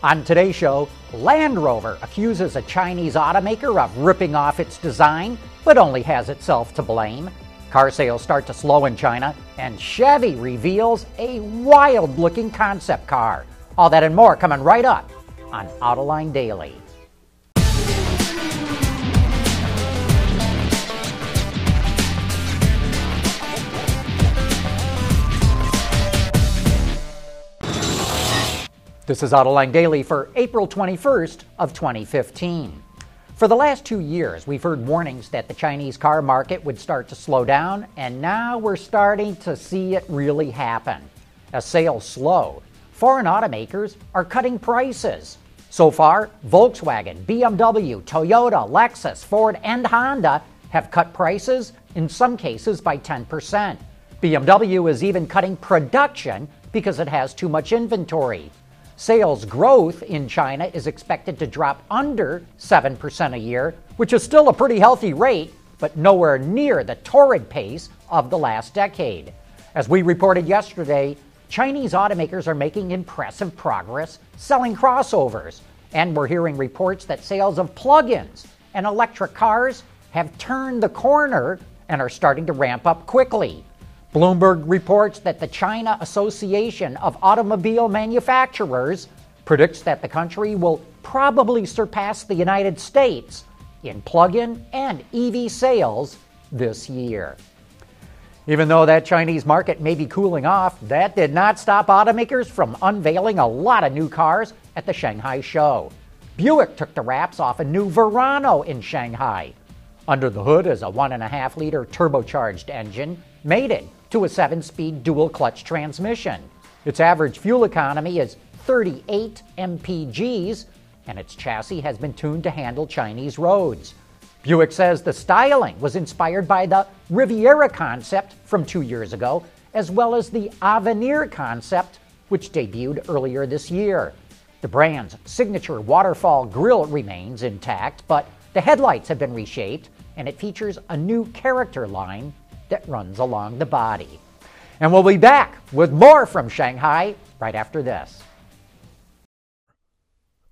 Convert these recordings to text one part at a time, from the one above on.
On today's show, Land Rover accuses a Chinese automaker of ripping off its design, but only has itself to blame. Car sales start to slow in China, and Chevy reveals a wild looking concept car. All that and more coming right up on Autoline Daily. This is Autoline Daily for April 21st of 2015. For the last two years, we've heard warnings that the Chinese car market would start to slow down, and now we're starting to see it really happen. As sales slow, foreign automakers are cutting prices. So far, Volkswagen, BMW, Toyota, Lexus, Ford, and Honda have cut prices, in some cases by 10%. BMW is even cutting production because it has too much inventory. Sales growth in China is expected to drop under 7% a year, which is still a pretty healthy rate, but nowhere near the torrid pace of the last decade. As we reported yesterday, Chinese automakers are making impressive progress selling crossovers, and we're hearing reports that sales of plug ins and electric cars have turned the corner and are starting to ramp up quickly. Bloomberg reports that the China Association of Automobile Manufacturers predicts that the country will probably surpass the United States in plug in and EV sales this year. Even though that Chinese market may be cooling off, that did not stop automakers from unveiling a lot of new cars at the Shanghai show. Buick took the wraps off a new Verano in Shanghai. Under the hood is a 1.5 liter turbocharged engine mated to a 7 speed dual clutch transmission. Its average fuel economy is 38 mpgs, and its chassis has been tuned to handle Chinese roads. Buick says the styling was inspired by the Riviera concept from two years ago, as well as the Avenir concept, which debuted earlier this year. The brand's signature waterfall grille remains intact, but the headlights have been reshaped, and it features a new character line that runs along the body. And we'll be back with more from Shanghai right after this.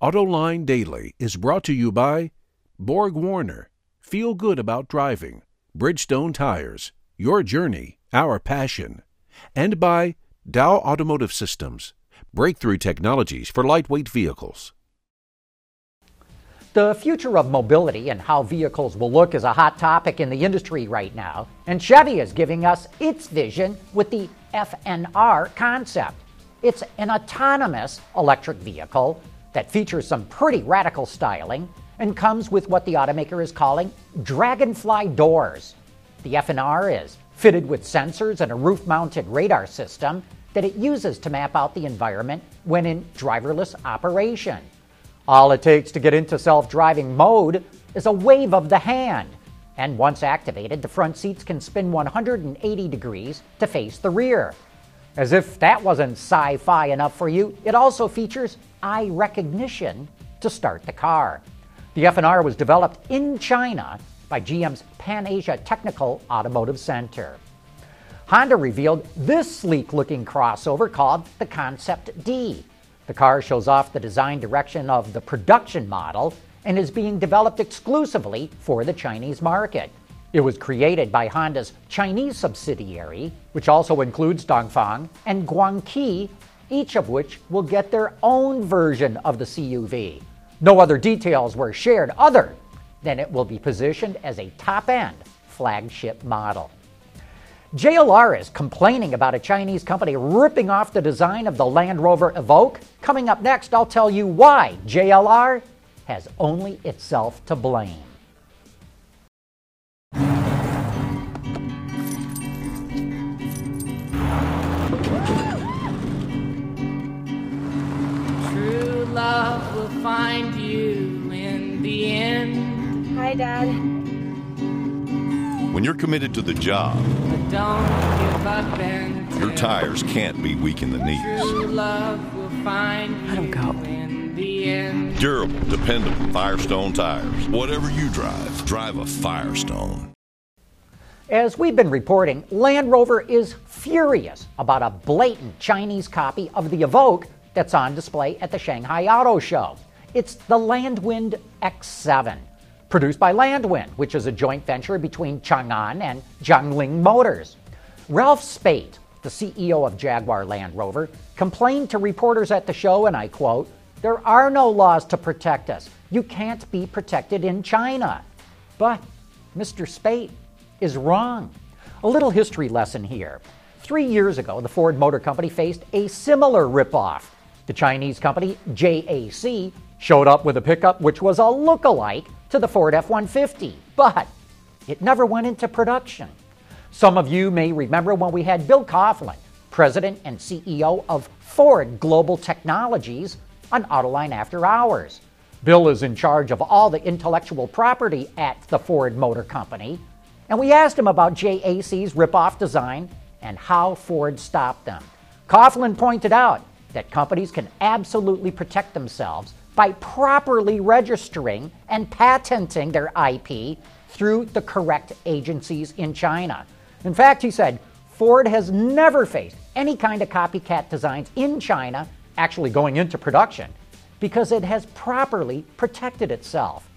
AutoLine Daily is brought to you by Borg Warner. Feel good about driving. Bridgestone Tires. Your journey, our passion. And by Dow Automotive Systems. Breakthrough technologies for lightweight vehicles. The future of mobility and how vehicles will look is a hot topic in the industry right now, and Chevy is giving us its vision with the FNR concept. It's an autonomous electric vehicle that features some pretty radical styling and comes with what the automaker is calling dragonfly doors. The FNR is fitted with sensors and a roof mounted radar system that it uses to map out the environment when in driverless operation. All it takes to get into self driving mode is a wave of the hand. And once activated, the front seats can spin 180 degrees to face the rear. As if that wasn't sci fi enough for you, it also features eye recognition to start the car. The FNR was developed in China by GM's Pan Asia Technical Automotive Center. Honda revealed this sleek looking crossover called the Concept D. The car shows off the design direction of the production model and is being developed exclusively for the Chinese market. It was created by Honda's Chinese subsidiary, which also includes Dongfeng and Guangqi, each of which will get their own version of the CUV. No other details were shared other than it will be positioned as a top end flagship model. JLR is complaining about a Chinese company ripping off the design of the Land Rover Evoque. Coming up next, I'll tell you why JLR has only itself to blame. True love will find you in the end. Hi, Dad. When you're committed to the job, But don't give up and your tires can't be weak in the knees. True love will find Let 'em you go. in the end. Durable, dependable Firestone tires. Whatever you drive, drive a Firestone. As we've been reporting, Land Rover is furious about a blatant Chinese copy of the Evoque that's on display at the Shanghai Auto Show. It's the Landwind X7, produced by Landwind, which is a joint venture between Chang'an and Jiangling Motors. Ralph Speth, the CEO of Jaguar Land Rover, complained to reporters at the show, and I quote, There are no laws to protect us. You can't be protected in China. But Mr. Speth is wrong. A little history lesson here. Three years ago, the Ford Motor Company faced a similar ripoff. The Chinese company JAC showed up with a pickup which was a look-alike to the Ford F 150, but it never went into production. Some of you may remember when we had Bill Coughlin, president and CEO of Ford Global Technologies, on Autoline After Hours. Bill is in charge of all the intellectual property at the Ford Motor Company, and we asked him about JAC's ripoff design and how Ford stopped them. Coughlin pointed out that companies can absolutely protect themselves by properly registering and patenting their IP through the correct agencies in China. In fact, he said, Ford has never faced any kind of copycat designs in China actually going into production because it has properly protected itself.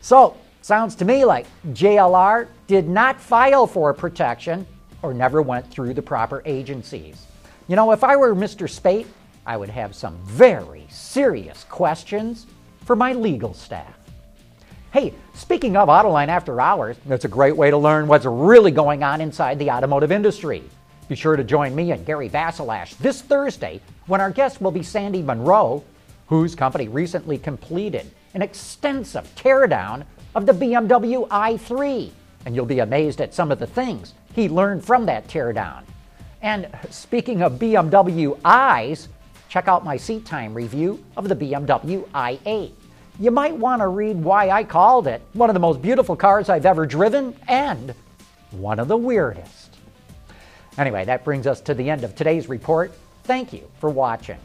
So, sounds to me like JLR did not file for protection or never went through the proper agencies. You know, if I were Mr. Speth, I would have some very serious questions for my legal staff. Hey, speaking of Autoline After Hours, that's a great way to learn what's really going on inside the automotive industry. Be sure to join me and Gary Vasilash this Thursday when our guest will be Sandy Munro, whose company recently completed an extensive teardown of the BMW i3. And you'll be amazed at some of the things he learned from that teardown. And speaking of BMW i's, check out my seat time review of the BMW i8. You might want to read why I called it one of the most beautiful cars I've ever driven and one of the weirdest. Anyway, that brings us to the end of today's report. Thank you for watching.